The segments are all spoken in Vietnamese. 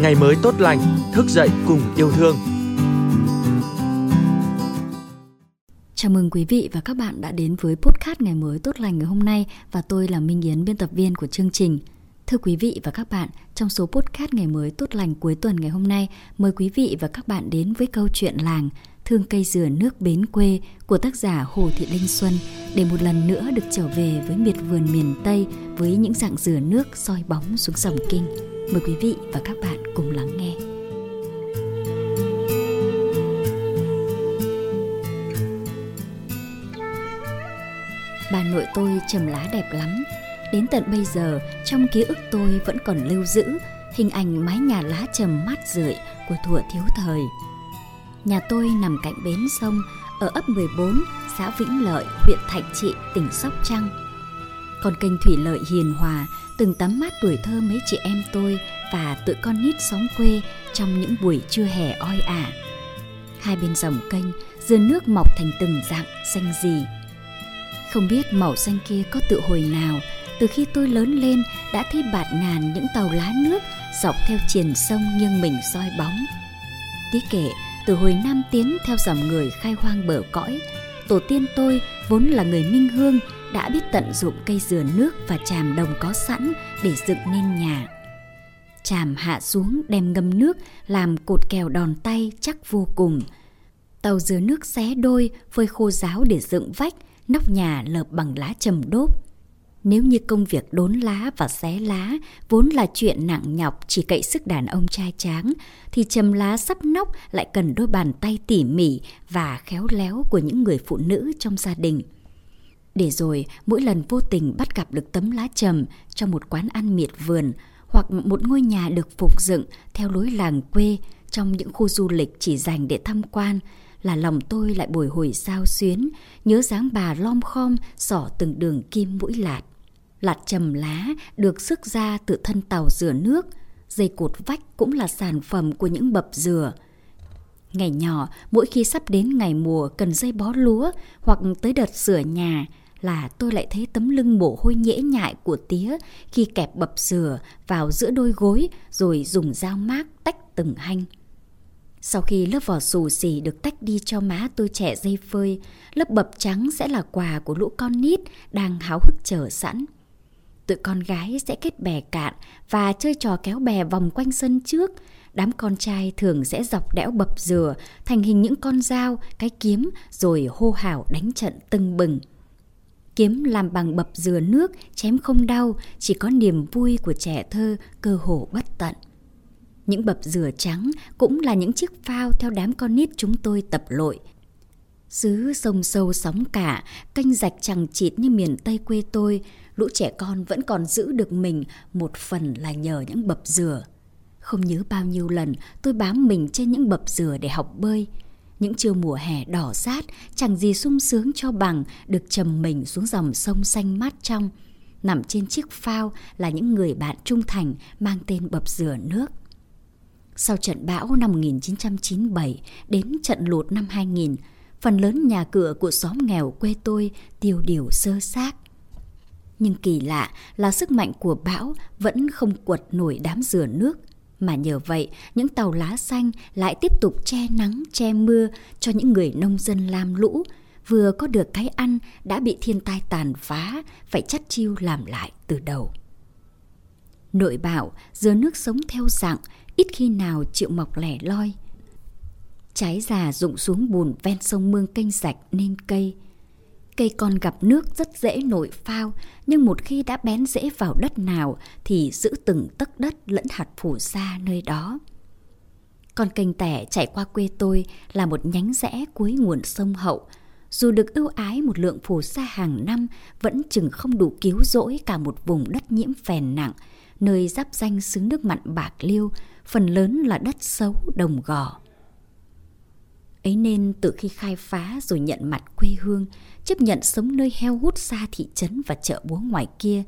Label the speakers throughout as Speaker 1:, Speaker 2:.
Speaker 1: ngày mới tốt lành, thức dậy cùng yêu thương.
Speaker 2: Chào mừng quý vị và các bạn đã đến với podcast ngày mới tốt lành ngày hôm nay và tôi là Minh Yến, biên tập viên của chương trình. Thưa quý vị và các bạn, trong số podcast ngày mới tốt lành cuối tuần ngày hôm nay, mời quý vị và các bạn đến với câu chuyện làng Thương cây dừa nước bến quê của tác giả Hồ Thị Linh Xuân để một lần nữa được trở về với miệt vườn miền Tây với những dạng dừa nước soi bóng xuống dòng kinh. Mời quý vị và các bạn cùng lắng nghe. Bà nội tôi trầm lá đẹp lắm. Đến tận bây giờ, trong ký ức tôi vẫn còn lưu giữ hình ảnh mái nhà lá trầm mát rượi của thuở thiếu thời. Nhà tôi nằm cạnh bến sông ở ấp 14, xã Vĩnh Lợi, huyện Thạnh Trị, tỉnh Sóc Trăng. Con kênh thủy lợi hiền hòa từng tắm mát tuổi thơ mấy chị em tôi và tự con nít xóm quê trong những buổi trưa hè oi ả. Hai bên dòng kênh, dưa nước mọc thành từng dạng xanh gì. Không biết màu xanh kia có tự hồi nào, từ khi tôi lớn lên đã thấy bạt ngàn những tàu lá nước dọc theo triền sông nghiêng mình soi bóng. Tí kể, từ hồi Nam Tiến theo dòng người khai hoang bờ cõi, tổ tiên tôi vốn là người minh hương đã biết tận dụng cây dừa nước và tràm đồng có sẵn để dựng nên nhà. Tràm hạ xuống đem ngâm nước làm cột kèo đòn tay chắc vô cùng. Tàu dừa nước xé đôi phơi khô ráo để dựng vách, nóc nhà lợp bằng lá trầm đốt. Nếu như công việc đốn lá và xé lá vốn là chuyện nặng nhọc chỉ cậy sức đàn ông trai tráng, thì chầm lá sắp nóc lại cần đôi bàn tay tỉ mỉ và khéo léo của những người phụ nữ trong gia đình. Để rồi mỗi lần vô tình bắt gặp được tấm lá trầm trong một quán ăn miệt vườn hoặc một ngôi nhà được phục dựng theo lối làng quê trong những khu du lịch chỉ dành để tham quan là lòng tôi lại bồi hồi sao xuyến, nhớ dáng bà lom khom sỏ từng đường kim mũi lạt. Lạt trầm lá được sức ra từ thân tàu rửa nước, dây cột vách cũng là sản phẩm của những bập dừa. Ngày nhỏ, mỗi khi sắp đến ngày mùa cần dây bó lúa hoặc tới đợt sửa nhà, là tôi lại thấy tấm lưng mồ hôi nhễ nhại của tía khi kẹp bập dừa vào giữa đôi gối rồi dùng dao mát tách từng hanh. Sau khi lớp vỏ xù xì được tách đi cho má tôi trẻ dây phơi, lớp bập trắng sẽ là quà của lũ con nít đang háo hức chờ sẵn. Tụi con gái sẽ kết bè cạn và chơi trò kéo bè vòng quanh sân trước. Đám con trai thường sẽ dọc đẽo bập dừa thành hình những con dao, cái kiếm rồi hô hào đánh trận tưng bừng. Kiếm làm bằng bập dừa nước, chém không đau, chỉ có niềm vui của trẻ thơ cơ hồ bất tận. Những bập dừa trắng cũng là những chiếc phao theo đám con nít chúng tôi tập lội. Xứ sông sâu sóng cả, canh rạch chẳng chịt như miền Tây quê tôi, lũ trẻ con vẫn còn giữ được mình một phần là nhờ những bập dừa. Không nhớ bao nhiêu lần tôi bám mình trên những bập dừa để học bơi. Những trưa mùa hè đỏ rát chẳng gì sung sướng cho bằng được trầm mình xuống dòng sông xanh mát trong. Nằm trên chiếc phao là những người bạn trung thành mang tên bập dừa nước. Sau trận bão năm 1997 đến trận lụt năm 2000, phần lớn nhà cửa của xóm nghèo quê tôi tiêu điều sơ xác. Nhưng kỳ lạ là sức mạnh của bão vẫn không quật nổi đám dừa nước. Mà nhờ vậy, những tàu lá xanh lại tiếp tục che nắng, che mưa cho những người nông dân lam lũ, vừa có được cái ăn đã bị thiên tai tàn phá, phải chắt chiêu làm lại từ đầu. Nội bạo, dừa nước sống theo dạng, ít khi nào chịu mọc lẻ loi. Trái già rụng xuống bùn ven sông mương kênh rạch nên cây. Cây con gặp nước rất dễ nổi phao, nhưng một khi đã bén rễ vào đất nào thì giữ từng tấc đất lẫn hạt phủ xa nơi đó. Con kênh tẻ chạy qua quê tôi là một nhánh rẽ cuối nguồn sông Hậu. Dù được ưu ái một lượng phù sa hàng năm, vẫn chừng không đủ cứu rỗi cả một vùng đất nhiễm phèn nặng, nơi giáp danh xứ nước mặn bạc liêu, phần lớn là đất xấu đồng gò. Ấy nên từ khi khai phá rồi nhận mặt quê hương, chấp nhận sống nơi heo hút xa thị trấn và chợ búa ngoài kia,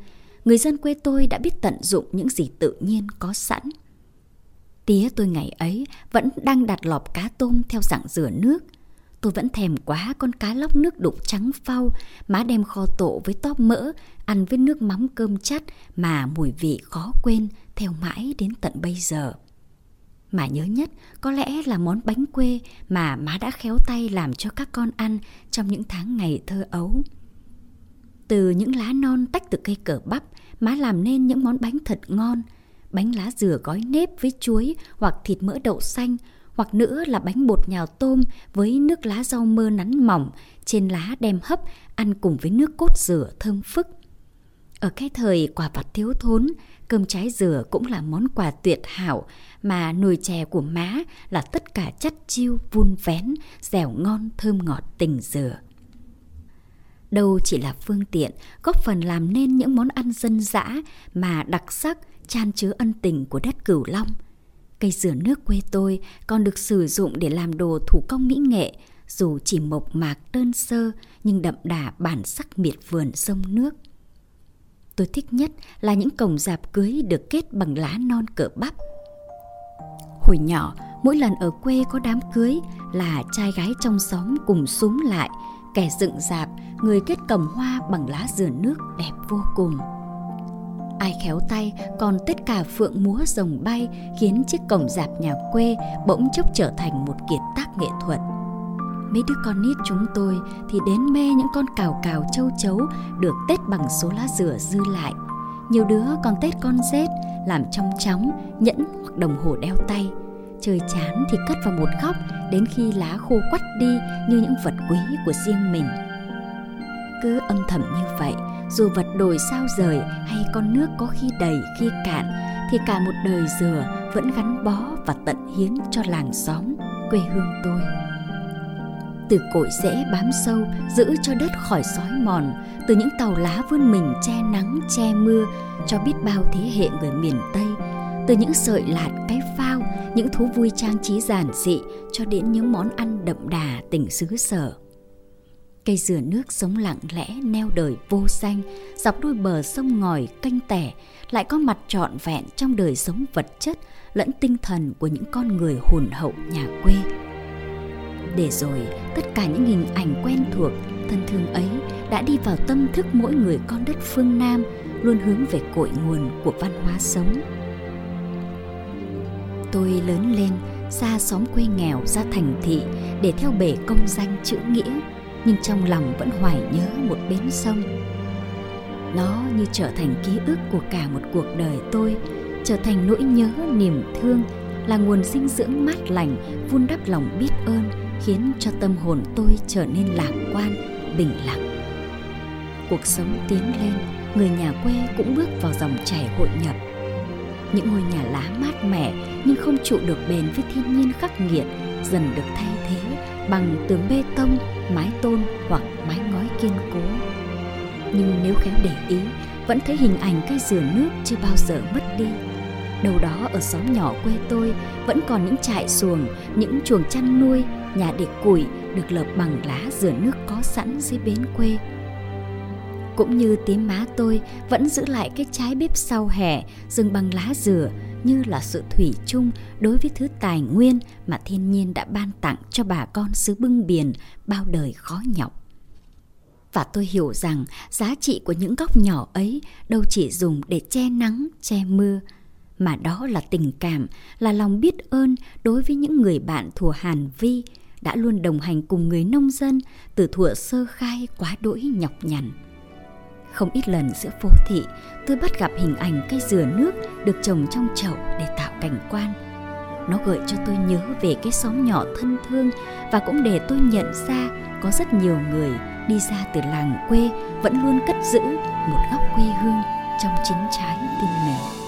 Speaker 2: người dân quê tôi đã biết tận dụng những gì tự nhiên có sẵn. Tía tôi ngày ấy vẫn đang đặt lọp cá tôm theo dạng rửa nước. Tôi vẫn thèm quá con cá lóc nước đục trắng phau, má đem kho tổ với tóp mỡ, ăn với nước mắm cơm chắt mà mùi vị khó quên theo mãi đến tận bây giờ. Mà nhớ nhất có lẽ là món bánh quê mà má đã khéo tay làm cho các con ăn trong những tháng ngày thơ ấu. Từ những lá non tách từ cây cờ bắp, má làm nên những món bánh thật ngon. Bánh lá dừa gói nếp với chuối hoặc thịt mỡ đậu xanh, hoặc nữa là bánh bột nhào tôm với nước lá rau mơ nắn mỏng, trên lá đem hấp, ăn cùng với nước cốt dừa thơm phức. Ở cái thời quả vặt thiếu thốn, cơm trái dừa cũng là món quà tuyệt hảo mà nồi chè của má là tất cả chất chiêu vun vén, dẻo ngon thơm ngọt tình dừa. Đâu chỉ là phương tiện góp phần làm nên những món ăn dân dã mà đặc sắc chan chứa ân tình của đất Cửu Long. Cây dừa nước quê tôi còn được sử dụng để làm đồ thủ công mỹ nghệ, dù chỉ mộc mạc đơn sơ nhưng đậm đà bản sắc miệt vườn sông nước. Tôi thích nhất là những cổng dạp cưới được kết bằng lá non cỡ bắp. Hồi nhỏ, mỗi lần ở quê có đám cưới là trai gái trong xóm cùng súng lại, kẻ dựng dạp, người kết cổng hoa bằng lá dừa nước đẹp vô cùng. Ai khéo tay còn tất cả phượng múa rồng bay khiến chiếc cổng dạp nhà quê bỗng chốc trở thành một kiệt tác nghệ thuật – mấy đứa con nít chúng tôi thì đến mê những con cào cào châu chấu được tết bằng số lá dừa dư lại. Nhiều đứa còn tết con rết làm trong chóng, nhẫn hoặc đồng hồ đeo tay. Chơi chán thì cất vào một góc đến khi lá khô quắt đi như những vật quý của riêng mình. Cứ âm thầm như vậy, dù vật đổi sao rời hay con nước có khi đầy khi cạn, thì cả một đời dừa vẫn gắn bó và tận hiến cho làng xóm, quê hương tôi từ cội rễ bám sâu, giữ cho đất khỏi sói mòn, từ những tàu lá vươn mình che nắng, che mưa, cho biết bao thế hệ người miền tây. Từ những sợi lạt cái phao, những thú vui trang trí giản dị, cho đến những món ăn đậm đà tỉnh xứ sở. Cây dừa nước sống lặng lẽ, neo đời vô danh dọc đôi bờ sông ngòi canh tẻ, lại có mặt trọn vẹn trong đời sống vật chất lẫn tinh thần của những con người hồn hậu nhà quê để rồi, tất cả những hình ảnh quen thuộc, thân thương ấy đã đi vào tâm thức mỗi người con đất phương nam, luôn hướng về cội nguồn của văn hóa sống. Tôi lớn lên, xa xóm quê nghèo ra thành thị, để theo bể công danh chữ nghĩa, nhưng trong lòng vẫn hoài nhớ một bến sông. Nó như trở thành ký ức của cả một cuộc đời tôi, trở thành nỗi nhớ, niềm thương, là nguồn dinh dưỡng mát lành, vun đắp lòng biết ơn khiến cho tâm hồn tôi trở nên lạc quan, bình lặng. Cuộc sống tiến lên, người nhà quê cũng bước vào dòng chảy hội nhập. Những ngôi nhà lá mát mẻ nhưng không trụ được bền với thiên nhiên khắc nghiệt, dần được thay thế bằng tường bê tông, mái tôn hoặc mái ngói kiên cố. Nhưng nếu khéo để ý, vẫn thấy hình ảnh cây dừa nước chưa bao giờ mất đi đâu đó ở xóm nhỏ quê tôi vẫn còn những trại xuồng, những chuồng chăn nuôi, nhà để củi được lợp bằng lá dừa nước có sẵn dưới bến quê. Cũng như tía má tôi vẫn giữ lại cái trái bếp sau hè dừng bằng lá dừa như là sự thủy chung đối với thứ tài nguyên mà thiên nhiên đã ban tặng cho bà con xứ bưng biển bao đời khó nhọc. Và tôi hiểu rằng giá trị của những góc nhỏ ấy đâu chỉ dùng để che nắng, che mưa mà đó là tình cảm là lòng biết ơn đối với những người bạn thùa hàn vi đã luôn đồng hành cùng người nông dân từ thuở sơ khai quá đỗi nhọc nhằn. Không ít lần giữa phố thị, tôi bắt gặp hình ảnh cây dừa nước được trồng trong chậu để tạo cảnh quan. Nó gợi cho tôi nhớ về cái xóm nhỏ thân thương và cũng để tôi nhận ra có rất nhiều người đi ra từ làng quê vẫn luôn cất giữ một góc quê hương trong chính trái tim mình.